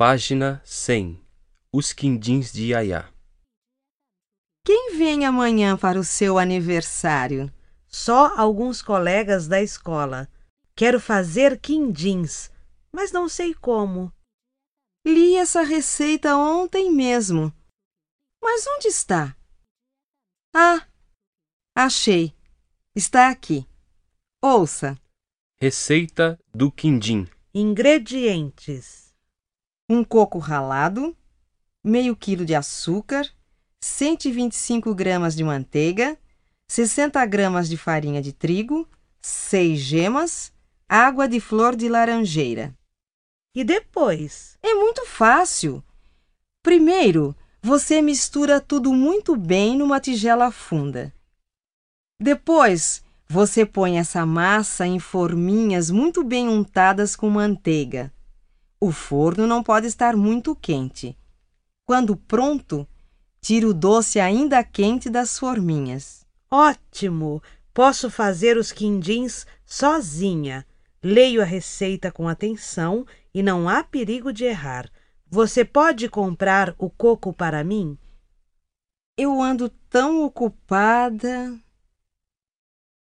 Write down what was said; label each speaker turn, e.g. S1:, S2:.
S1: Página 100. Os quindins de Yaya.
S2: Quem vem amanhã para o seu aniversário?
S3: Só alguns colegas da escola. Quero fazer quindins, mas não sei como.
S2: Li essa receita ontem mesmo. Mas onde está? Ah, achei. Está aqui. Ouça.
S1: Receita do quindim.
S3: Ingredientes:
S2: um coco ralado, meio quilo de açúcar, 125 gramas de manteiga, 60 gramas de farinha de trigo, 6 gemas, água de flor de laranjeira.
S3: E depois?
S2: É muito fácil. Primeiro, você mistura tudo muito bem numa tigela funda. Depois, você põe essa massa em forminhas muito bem untadas com manteiga. O forno não pode estar muito quente. Quando pronto, tire o doce ainda quente das forminhas.
S3: Ótimo! Posso fazer os quindins sozinha. Leio a receita com atenção e não há perigo de errar. Você pode comprar o coco para mim?
S2: Eu ando tão ocupada.